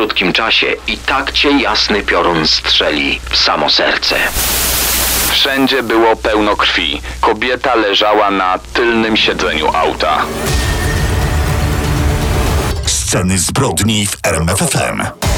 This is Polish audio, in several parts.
krótkim czasie i tak cię jasny piorun strzeli w samo serce. Wszędzie było pełno krwi. Kobieta leżała na tylnym siedzeniu auta. Sceny zbrodni w RMFFM.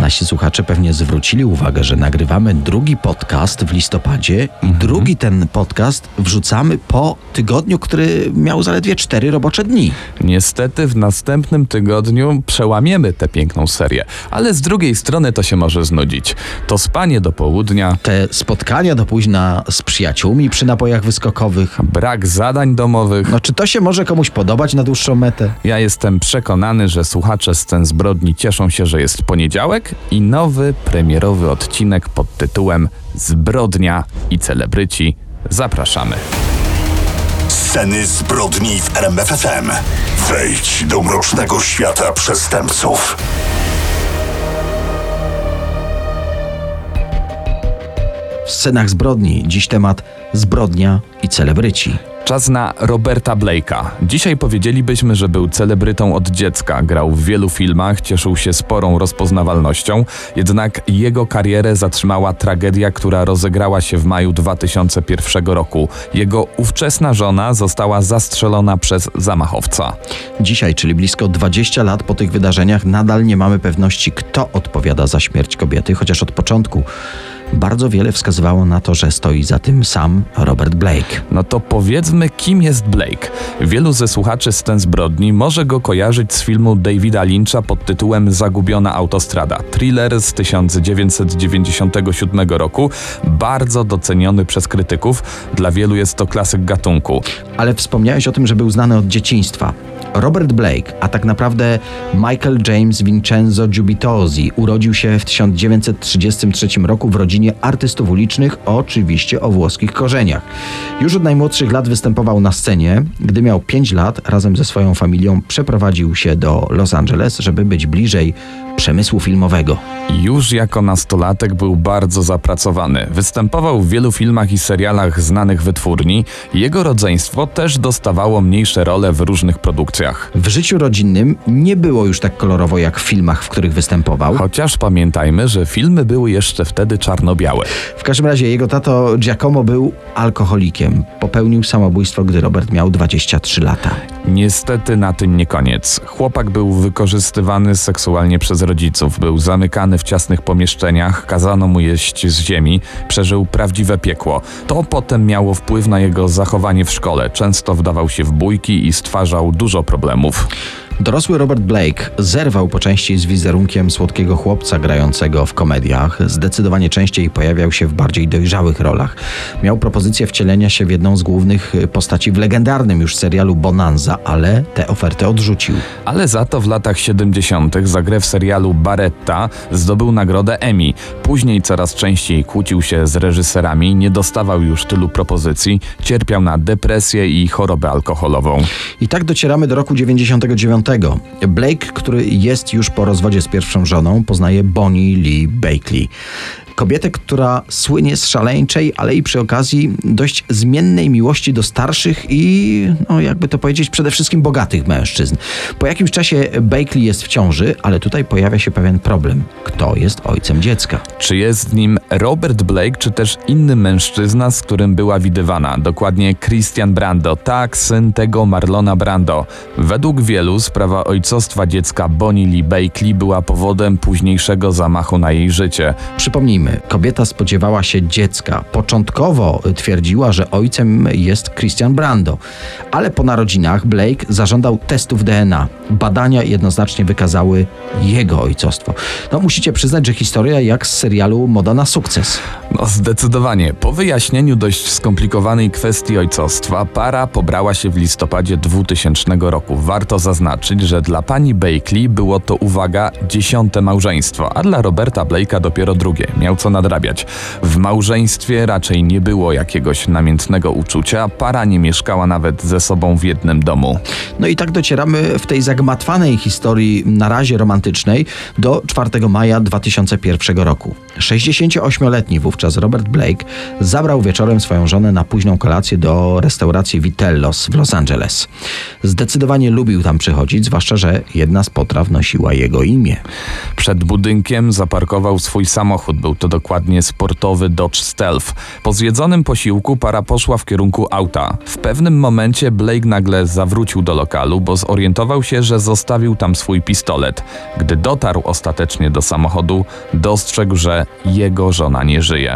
Nasi słuchacze pewnie zwrócili uwagę, że nagrywamy drugi podcast w listopadzie i drugi ten podcast wrzucamy po tygodniu, który miał zaledwie cztery robocze dni. Niestety w następnym tygodniu przełamiemy tę piękną serię, ale z drugiej strony to się może znudzić. To spanie do południa, Te spotkania do późna z przyjaciółmi przy napojach wyskokowych. brak zadań domowych. No czy to się może komuś podobać na dłuższą metę? Ja jestem przekonany, że słuchacze scen zbrodni cieszą się, że jest poniedziałek i nowy premierowy odcinek pod tytułem Zbrodnia i celebryci. Zapraszamy. Sceny zbrodni w RMFFM. Wejdź do mrocznego świata przestępców. W scenach zbrodni dziś temat zbrodnia i celebryci. Czas na Roberta Blake'a. Dzisiaj powiedzielibyśmy, że był celebrytą od dziecka. Grał w wielu filmach, cieszył się sporą rozpoznawalnością, jednak jego karierę zatrzymała tragedia, która rozegrała się w maju 2001 roku. Jego ówczesna żona została zastrzelona przez zamachowca. Dzisiaj, czyli blisko 20 lat po tych wydarzeniach, nadal nie mamy pewności, kto odpowiada za śmierć kobiety, chociaż od początku bardzo wiele wskazywało na to, że stoi za tym sam Robert Blake. No to powiedzmy, kim jest Blake. Wielu ze słuchaczy scen zbrodni może go kojarzyć z filmu Davida Lyncha pod tytułem Zagubiona autostrada. Thriller z 1997 roku, bardzo doceniony przez krytyków. Dla wielu jest to klasyk gatunku. Ale wspomniałeś o tym, że był znany od dzieciństwa. Robert Blake, a tak naprawdę Michael James Vincenzo Giubitosi, urodził się w 1933 roku w rodzinie artystów ulicznych, oczywiście o włoskich korzeniach. Już od najmłodszych lat występował na scenie. Gdy miał 5 lat, razem ze swoją familią przeprowadził się do Los Angeles, żeby być bliżej przemysłu filmowego. Już jako nastolatek był bardzo zapracowany. Występował w wielu filmach i serialach znanych wytwórni. Jego rodzeństwo też dostawało mniejsze role w różnych produkcjach. W życiu rodzinnym nie było już tak kolorowo jak w filmach, w których występował. Chociaż pamiętajmy, że filmy były jeszcze wtedy czarno-białe. W każdym razie jego tato Giacomo był alkoholikiem. Popełnił samobójstwo, gdy Robert miał 23 lata. Niestety na tym nie koniec. Chłopak był wykorzystywany seksualnie przez rodziców, był zamykany w ciasnych pomieszczeniach, kazano mu jeść z ziemi, przeżył prawdziwe piekło. To potem miało wpływ na jego zachowanie w szkole. Często wdawał się w bójki i stwarzał dużo problemów. Dorosły Robert Blake zerwał po części z wizerunkiem słodkiego chłopca grającego w komediach. Zdecydowanie częściej pojawiał się w bardziej dojrzałych rolach. Miał propozycję wcielenia się w jedną z głównych postaci w legendarnym już serialu Bonanza, ale tę ofertę odrzucił. Ale za to w latach 70. za grę w serialu Baretta zdobył nagrodę Emmy. Później coraz częściej kłócił się z reżyserami, nie dostawał już tylu propozycji, cierpiał na depresję i chorobę alkoholową. I tak docieramy do roku 99. Blake, który jest już po rozwodzie z pierwszą żoną, poznaje Bonnie Lee Bakley. Kobietę, która słynie z szaleńczej, ale i przy okazji dość zmiennej miłości do starszych i, no jakby to powiedzieć, przede wszystkim bogatych mężczyzn. Po jakimś czasie Bakley jest w ciąży, ale tutaj pojawia się pewien problem. Kto jest ojcem dziecka? Czy jest nim Robert Blake, czy też inny mężczyzna, z którym była widywana? Dokładnie Christian Brando, tak, syn tego Marlona Brando. Według wielu sprawa ojcostwa dziecka Bonnie Lee Bakley była powodem późniejszego zamachu na jej życie. Przypomnijmy, kobieta spodziewała się dziecka. Początkowo twierdziła, że ojcem jest Christian Brando, ale po narodzinach Blake zażądał testów DNA. Badania jednoznacznie wykazały jego ojcostwo. No musicie przyznać, że historia jak z serialu Moda na sukces. No zdecydowanie. Po wyjaśnieniu dość skomplikowanej kwestii ojcostwa, para pobrała się w listopadzie 2000 roku. Warto zaznaczyć, że dla pani Bakley było to, uwaga, dziesiąte małżeństwo, a dla Roberta Blake'a dopiero drugie. Miał co nadrabiać. W małżeństwie raczej nie było jakiegoś namiętnego uczucia, para nie mieszkała nawet ze sobą w jednym domu. No i tak docieramy w tej zagmatwanej historii na razie romantycznej do 4 maja 2001 roku. 68-letni wówczas wówczas Robert Blake zabrał wieczorem swoją żonę na późną kolację do restauracji Vitellos w Los Angeles. Zdecydowanie lubił tam przychodzić, zwłaszcza, że jedna z potraw nosiła jego imię. Przed budynkiem zaparkował swój samochód. Był to dokładnie sportowy Dodge Stealth. Po zjedzonym posiłku para poszła w kierunku auta. W pewnym momencie Blake nagle zawrócił do lokalu, bo zorientował się, że zostawił tam swój pistolet. Gdy dotarł ostatecznie do samochodu, dostrzegł, że jego żona nie żyje.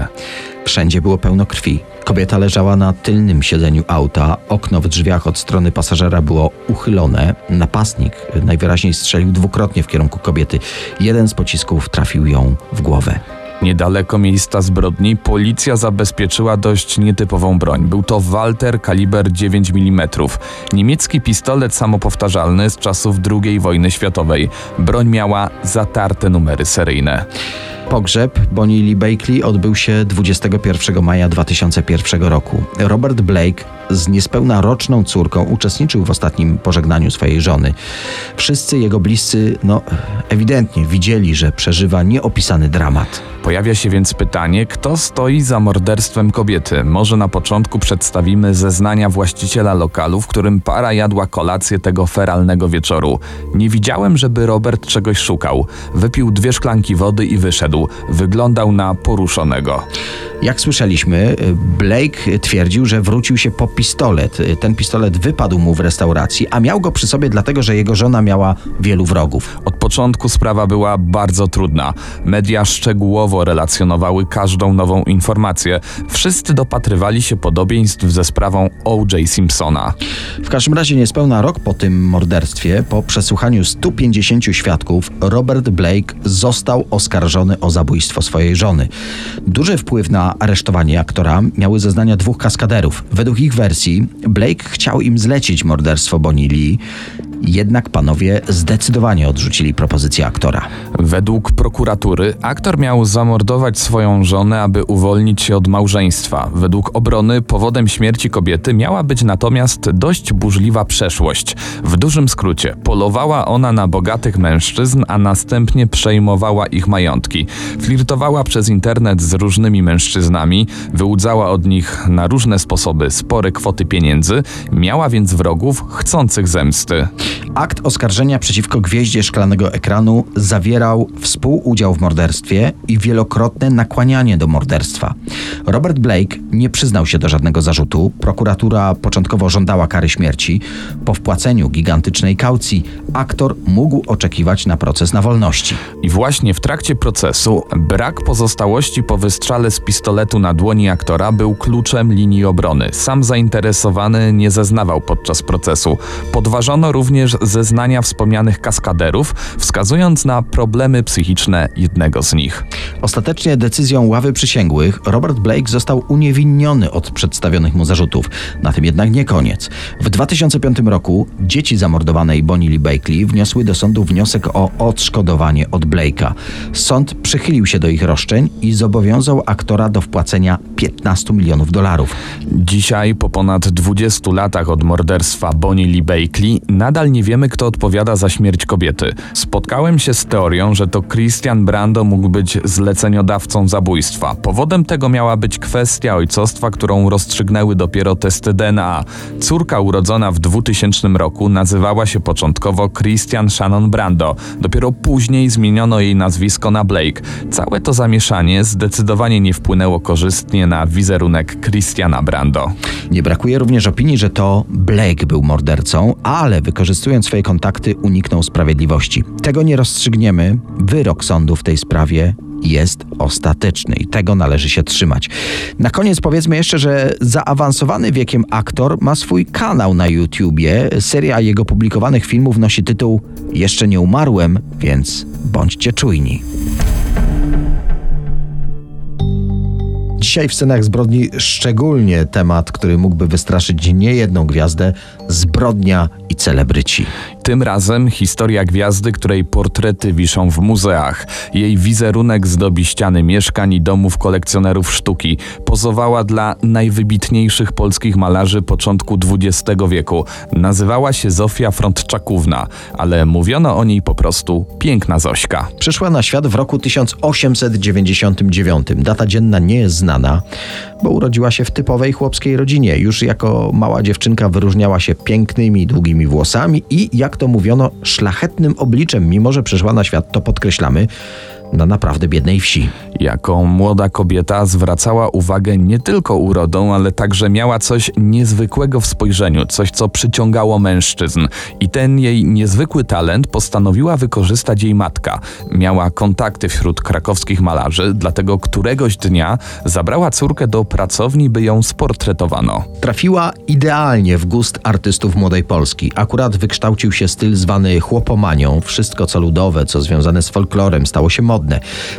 Wszędzie było pełno krwi. Kobieta leżała na tylnym siedzeniu auta, okno w drzwiach od strony pasażera było uchylone. Napastnik najwyraźniej strzelił dwukrotnie w kierunku kobiety. Jeden z pocisków trafił ją w głowę. Niedaleko miejsca zbrodni policja zabezpieczyła dość nietypową broń. Był to Walter kaliber 9 mm. Niemiecki pistolet samopowtarzalny z czasów II wojny światowej. Broń miała zatarte numery seryjne. Pogrzeb Bonnie Lee Bakley odbył się 21 maja 2001 roku. Robert Blake z niespełna roczną córką uczestniczył w ostatnim pożegnaniu swojej żony. Wszyscy jego bliscy, no, ewidentnie widzieli, że przeżywa nieopisany dramat. Pojawia się więc pytanie, kto stoi za morderstwem kobiety. Może na początku przedstawimy zeznania właściciela lokalu, w którym para jadła kolację tego feralnego wieczoru. Nie widziałem, żeby Robert czegoś szukał. Wypił dwie szklanki wody i wyszedł. Wyglądał na poruszonego. Jak słyszeliśmy, Blake twierdził, że wrócił się po pistolet. Ten pistolet wypadł mu w restauracji, a miał go przy sobie dlatego, że jego żona miała wielu wrogów. Od początku sprawa była bardzo trudna. Media szczegółowo relacjonowały każdą nową informację. Wszyscy dopatrywali się podobieństw ze sprawą O.J. Simpsona. W każdym razie niespełna rok po tym morderstwie, po przesłuchaniu 150 świadków, Robert Blake został oskarżony o zabójstwo swojej żony. Duży wpływ na aresztowanie aktora miały zeznania dwóch kaskaderów. Według ich wersji Blake chciał im zlecić morderstwo Bonnie Lee, jednak panowie zdecydowanie odrzucili propozycję aktora. Według prokuratury aktor miał zamordować swoją żonę, aby uwolnić się od małżeństwa. Według obrony powodem śmierci kobiety miała być natomiast dość burzliwa przeszłość. W dużym skrócie, polowała ona na bogatych mężczyzn, a następnie przejmowała ich majątki. Flirtowała przez internet z różnymi mężczyznami, wyłudzała od nich na różne sposoby spore kwoty pieniędzy, miała więc wrogów chcących zemsty. Akt oskarżenia przeciwko gwieździe szklanego ekranu zawierał współudział w morderstwie i wielokrotne nakłanianie do morderstwa. Robert Blake nie przyznał się do żadnego zarzutu. Prokuratura początkowo żądała kary śmierci. Po wpłaceniu gigantycznej kaucji aktor mógł oczekiwać na proces na wolności. I właśnie w trakcie procesu brak pozostałości po wystrzale z pistoletu na dłoni aktora był kluczem linii obrony. Sam zainteresowany nie zeznawał podczas procesu. Podważono również zeznania wspomnianych kaskaderów, wskazując na problemy psychiczne jednego z nich. Ostatecznie decyzją ławy przysięgłych Robert Blake został uniewinniony od przedstawionych mu zarzutów. Na tym jednak nie koniec. W 2005 roku dzieci zamordowanej Bonnie Lee Bakley wniosły do sądu wniosek o odszkodowanie od Blake'a. Sąd przychylił się do ich roszczeń i zobowiązał aktora do wpłacenia 15 milionów dolarów. Dzisiaj, po ponad 20 latach od morderstwa Bonnie Lee Bakley, nadal nie wiemy, kto odpowiada za śmierć kobiety. Spotkałem się z teorią, że to Christian Brando mógł być zleceniodawcą zabójstwa. Powodem tego miała być kwestia ojcostwa, którą rozstrzygnęły dopiero testy DNA. Córka urodzona w 2000 roku nazywała się początkowo Christian Shannon Brando. Dopiero później zmieniono jej nazwisko na Blake. Całe to zamieszanie zdecydowanie nie wpłynęło korzystnie na wizerunek Christiana Brando. Nie brakuje również opinii, że to Blake był mordercą, ale wykorzystując swoje kontakty uniknął sprawiedliwości. Tego nie rozstrzygniemy. Wyrok sądu w tej sprawie jest ostateczny i tego należy się trzymać. Na koniec powiedzmy jeszcze, że zaawansowany wiekiem aktor ma swój kanał na YouTubie. Seria jego publikowanych filmów nosi tytuł Jeszcze nie umarłem, więc bądźcie czujni. Dzisiaj w scenach zbrodni szczególnie temat, który mógłby wystraszyć niejedną gwiazdę zbrodnia i celebryci. Tym razem historia gwiazdy, której portrety wiszą w muzeach. Jej wizerunek zdobi ściany mieszkań i domów kolekcjonerów sztuki. Pozowała dla najwybitniejszych polskich malarzy początku XX wieku. Nazywała się Zofia Frontczakówna, ale mówiono o niej po prostu Piękna Zośka. Przyszła na świat w roku 1899. Data dzienna nie jest znana, bo urodziła się w typowej chłopskiej rodzinie. Już jako mała dziewczynka wyróżniała się pięknymi, długimi włosami i, jak to mówiono, szlachetnym obliczem, mimo że przyszła na świat, to podkreślamy, na naprawdę biednej wsi. Jako młoda kobieta zwracała uwagę nie tylko urodą, ale także miała coś niezwykłego w spojrzeniu, coś co przyciągało mężczyzn. I ten jej niezwykły talent postanowiła wykorzystać jej matka. Miała kontakty wśród krakowskich malarzy, dlatego któregoś dnia zabrała córkę do pracowni, by ją sportretowano. Trafiła idealnie w gust artystów młodej Polski. Akurat wykształcił się styl zwany chłopomanią. Wszystko co ludowe, co związane z folklorem stało się modne.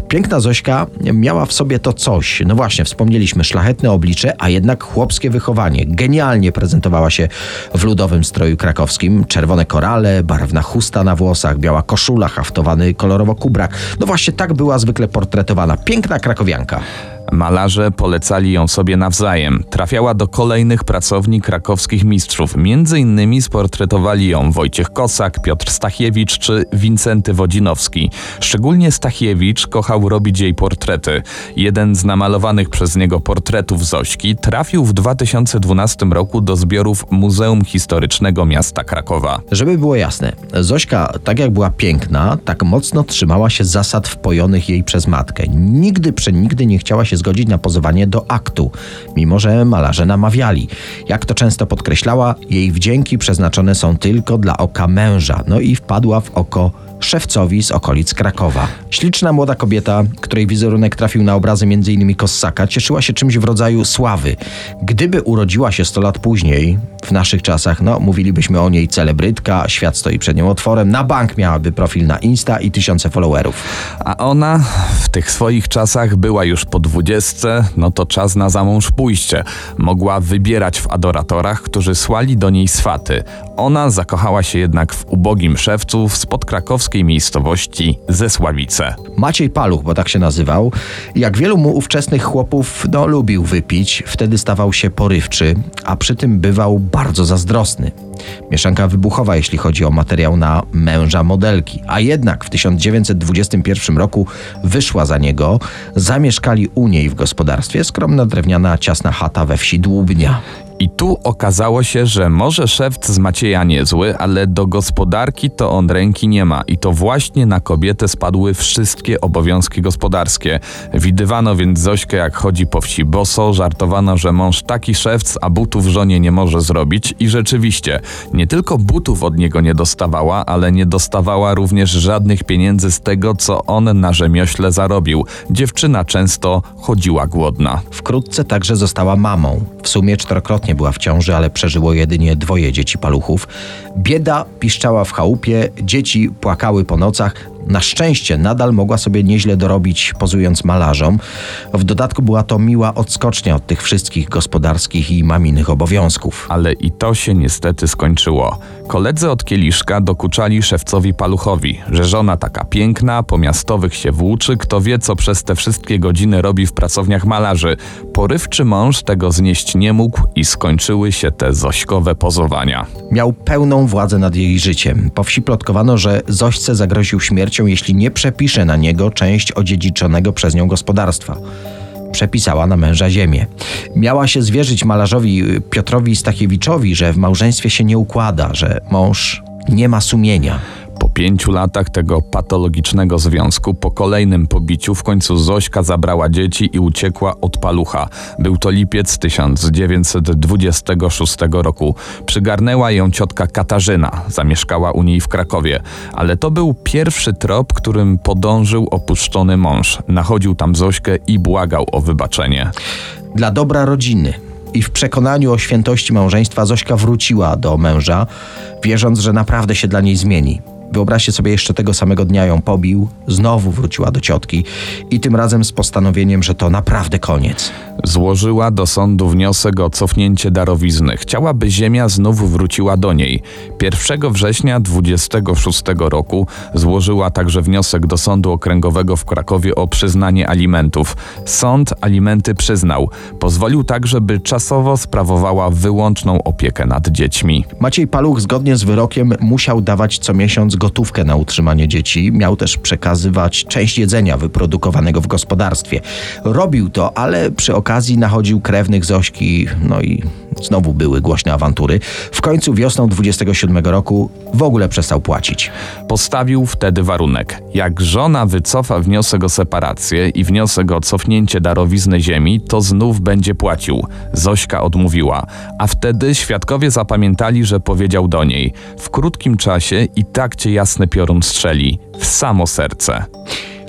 Piękna Zośka miała w sobie to coś. No właśnie, wspomnieliśmy, szlachetne oblicze, a jednak chłopskie wychowanie. Genialnie prezentowała się w ludowym stroju krakowskim. Czerwone korale, barwna chusta na włosach, biała koszula, haftowany kolorowo kubrak. No właśnie tak była zwykle portretowana. Piękna krakowianka. Malarze polecali ją sobie nawzajem. Trafiała do kolejnych pracowni krakowskich mistrzów. Między innymi sportretowali ją Wojciech Kosak, Piotr Stachiewicz czy Wincenty Wodzinowski. Szczególnie Stachiewicz kochał robić jej portrety. Jeden z namalowanych przez niego portretów Zośki trafił w 2012 roku do zbiorów Muzeum Historycznego Miasta Krakowa. Żeby było jasne, Zośka, tak jak była piękna, tak mocno trzymała się zasad wpojonych jej przez matkę. Nigdy przenigdy nie chciała się zgodzić na pozowanie do aktu, mimo że malarze namawiali. Jak to często podkreślała, jej wdzięki przeznaczone są tylko dla oka męża. No i wpadła w oko szewcowi z okolic Krakowa. Śliczna młoda kobieta, której wizerunek trafił na obrazy m.in. Kossaka, cieszyła się czymś w rodzaju sławy. Gdyby urodziła się 100 lat później, w naszych czasach, no mówilibyśmy o niej celebrytka, świat stoi przed nią otworem, na bank miałaby profil na Insta i tysiące followerów. A ona w tych swoich czasach była już po dwudziestce, no to czas na zamąż pójście. Mogła wybierać w adoratorach, którzy słali do niej swaty. Ona zakochała się jednak w ubogim szewcu spod krakowskiej miejscowości Zesławice. Maciej Paluch, bo tak się nazywał, jak wielu mu ówczesnych chłopów, no lubił wypić, wtedy stawał się porywczy, a przy tym bywał bardzo zazdrosny. Mieszanka wybuchowa, jeśli chodzi o materiał na męża modelki. A jednak w 1921 roku wyszła za niego, zamieszkali u niej w gospodarstwie skromna drewniana ciasna chata we wsi Dłubnia. I tu okazało się, że może szewc z Macieja niezły, ale do gospodarki to on ręki nie ma i to właśnie na kobietę spadły wszystkie obowiązki gospodarskie. Widywano więc Zośkę jak chodzi po wsi boso, żartowano, że mąż taki szewc, a butów żonie nie może zrobić i rzeczywiście, nie tylko butów od niego nie dostawała, ale nie dostawała również żadnych pieniędzy z tego, co on na rzemiośle zarobił. Dziewczyna często chodziła głodna. Wkrótce także została mamą. W sumie czterokrotnie była w ciąży, ale przeżyło jedynie dwoje dzieci paluchów. Bieda piszczała w chałupie, dzieci płakały po nocach. Na szczęście nadal mogła sobie nieźle dorobić, pozując malarzom. W dodatku była to miła odskocznia od tych wszystkich gospodarskich i maminych obowiązków. Ale i to się niestety skończyło. Koledzy od kieliszka dokuczali szewcowi paluchowi, że żona taka piękna, po miastowych się włóczy, kto wie, co przez te wszystkie godziny robi w pracowniach malarzy. Porywczy mąż tego znieść nie mógł i skończyły się te zośkowe pozowania. Miał pełną władzę nad jej życiem. Po wsi plotkowano, że Zośce zagroził jeśli nie przepisze na niego część odziedziczonego przez nią gospodarstwa. Przepisała na męża ziemię. Miała się zwierzyć malarzowi Piotrowi Stachiewiczowi, że w małżeństwie się nie układa, że mąż nie ma sumienia. Po pięciu latach tego patologicznego związku, po kolejnym pobiciu, w końcu Zośka zabrała dzieci i uciekła od palucha. Był to lipiec 1926 roku. Przygarnęła ją ciotka Katarzyna, zamieszkała u niej w Krakowie. Ale to był pierwszy trop, którym podążył opuszczony mąż. Nachodził tam Zośkę i błagał o wybaczenie. Dla dobra rodziny i w przekonaniu o świętości małżeństwa Zośka wróciła do męża, wierząc, że naprawdę się dla niej zmieni. Wyobraźcie sobie, jeszcze tego samego dnia ją pobił, znowu wróciła do ciotki i tym razem z postanowieniem, że to naprawdę koniec. Złożyła do sądu wniosek o cofnięcie darowizny. Chciałaby ziemia znów wróciła do niej. 1 września 26 roku złożyła także wniosek do Sądu Okręgowego w Krakowie o przyznanie alimentów. Sąd alimenty przyznał. Pozwolił także, by czasowo sprawowała wyłączną opiekę nad dziećmi. Maciej Paluch zgodnie z wyrokiem musiał dawać co miesiąc gotówkę na utrzymanie dzieci. Miał też przekazywać część jedzenia wyprodukowanego w gospodarstwie. Robił to, ale przy okazji nachodził krewnych Zośki, no i znowu były głośne awantury. W końcu wiosną 27 roku w ogóle przestał płacić. Postawił wtedy warunek. Jak żona wycofa wniosek o separację i wniosek o cofnięcie darowizny ziemi, to znów będzie płacił. Zośka odmówiła, a wtedy świadkowie zapamiętali, że powiedział do niej: W krótkim czasie i tak cię jasny piorun strzeli, w samo serce.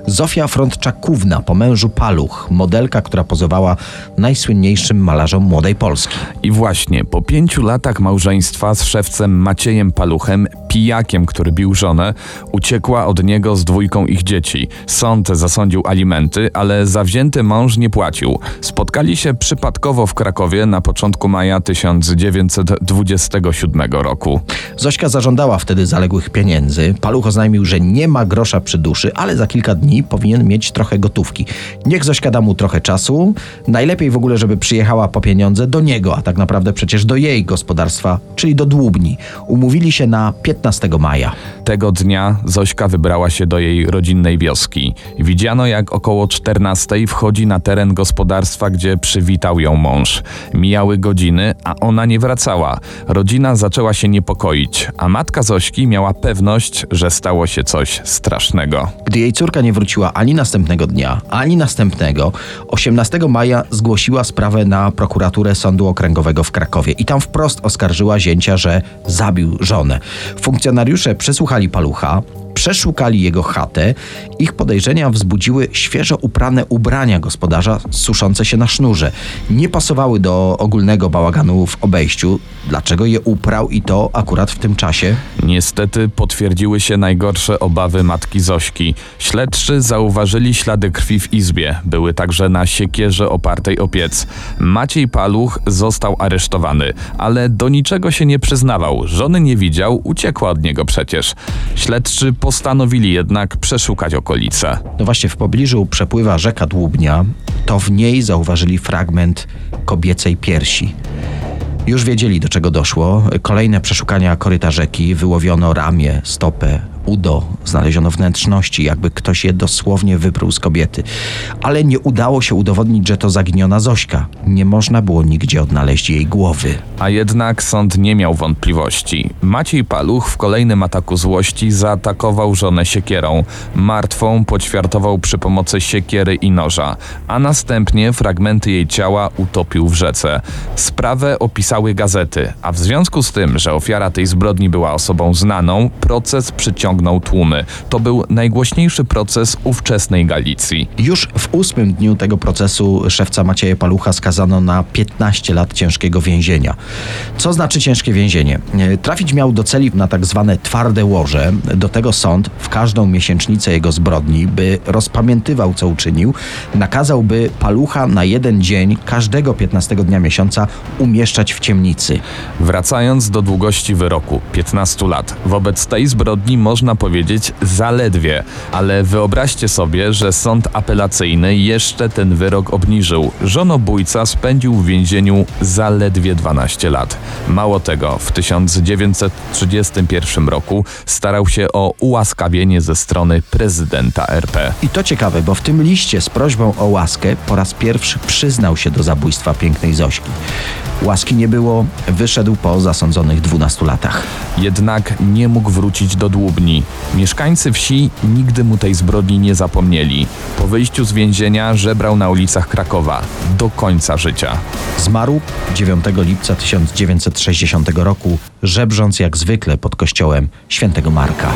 Zofia Frontczakówna po mężu Paluch, modelka, która pozowała najsłynniejszym malarzom młodej Polski. I właśnie po pięciu latach małżeństwa z szewcem Maciejem Paluchem, pijakiem, który bił żonę, uciekła od niego z dwójką ich dzieci. Sąd zasądził alimenty, ale zawzięty mąż nie płacił. Spotkali się przypadkowo w Krakowie na początku maja 1927 roku. Zośka zażądała wtedy zaległych pieniędzy. Paluch oznajmił, że nie ma grosza przy duszy, ale za kilka dni powinien mieć trochę gotówki. Niech Zośka da mu trochę czasu. Najlepiej w ogóle, żeby przyjechała po pieniądze do niego, a tak naprawdę przecież do jej gospodarstwa, czyli do Dłubni. Umówili się na 15 maja. Tego dnia Zośka wybrała się do jej rodzinnej wioski. Widziano, jak około 14 wchodzi na teren gospodarstwa, gdzie przywitał ją mąż. Mijały godziny, a ona nie wracała. Rodzina zaczęła się niepokoić, a matka Zośki miała pewność, że stało się coś strasznego. Gdy jej córka nie wróciła ani następnego dnia, ani następnego, 18 maja zgłosiła sprawę na prokuraturę Sądu Okręgowego w Krakowie i tam wprost oskarżyła zięcia, że zabił żonę. Funkcjonariusze przesłuchali palucha, przeszukali jego chatę. Ich podejrzenia wzbudziły świeżo uprane ubrania gospodarza suszące się na sznurze. Nie pasowały do ogólnego bałaganu w obejściu. Dlaczego je uprał i to akurat w tym czasie? Niestety potwierdziły się najgorsze obawy matki Zośki. Śledczy zauważyli ślady krwi w izbie. Były także na siekierze opartej o piec. Maciej Paluch został aresztowany, ale do niczego się nie przyznawał. Żony nie widział, uciekła od niego przecież. Śledczy postanowili jednak przeszukać okolice. No właśnie, w pobliżu przepływa rzeka Dłubnia. To w niej zauważyli fragment kobiecej piersi. Już wiedzieli, do czego doszło. Kolejne przeszukania koryta rzeki, wyłowiono ramię, stopę, udo, znaleziono wnętrzności, jakby ktoś je dosłownie wypruł z kobiety. Ale nie udało się udowodnić, że to zaginiona Zośka. Nie można było nigdzie odnaleźć jej głowy. A jednak sąd nie miał wątpliwości. Maciej Paluch w kolejnym ataku złości zaatakował żonę siekierą. Martwą poćwiartował przy pomocy siekiery i noża, a następnie fragmenty jej ciała utopił w rzece. Sprawę opisały gazety, a w związku z tym, że ofiara tej zbrodni była osobą znaną, proces przyciągnął tłumy. To był najgłośniejszy proces ówczesnej Galicji. Już w ósmym dniu tego procesu szewca Macieja Palucha skazano na 15 lat ciężkiego więzienia. Co znaczy ciężkie więzienie? E, Trafić miał do celi na tak zwane twarde łoże. Do tego sąd w każdą miesięcznicę jego zbrodni, by rozpamiętywał co uczynił, nakazałby Palucha na jeden dzień każdego 15 dnia miesiąca umieszczać w ciemnicy. Wracając do długości wyroku 15 lat, wobec tej zbrodni można powiedzieć zaledwie, ale wyobraźcie sobie, że sąd apelacyjny jeszcze ten wyrok obniżył. Żonobójca spędził w więzieniu zaledwie 12 lat. Mało tego, w 1931 roku starał się o ułaskawienie ze strony prezydenta RP. I to ciekawe, bo w tym liście z prośbą o łaskę po raz pierwszy przyznał się do zabójstwa pięknej Zośki. Łaski nie było, wyszedł po zasądzonych 12 latach. Jednak nie mógł wrócić do Dłubni. Mieszkańcy wsi nigdy mu tej zbrodni nie zapomnieli. Po wyjściu z więzienia żebrał na ulicach Krakowa do końca życia. Zmarł 9 lipca 1960 roku, żebrząc jak zwykle pod kościołem świętego Marka.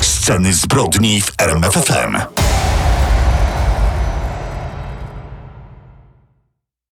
Sceny zbrodni w RMFFM.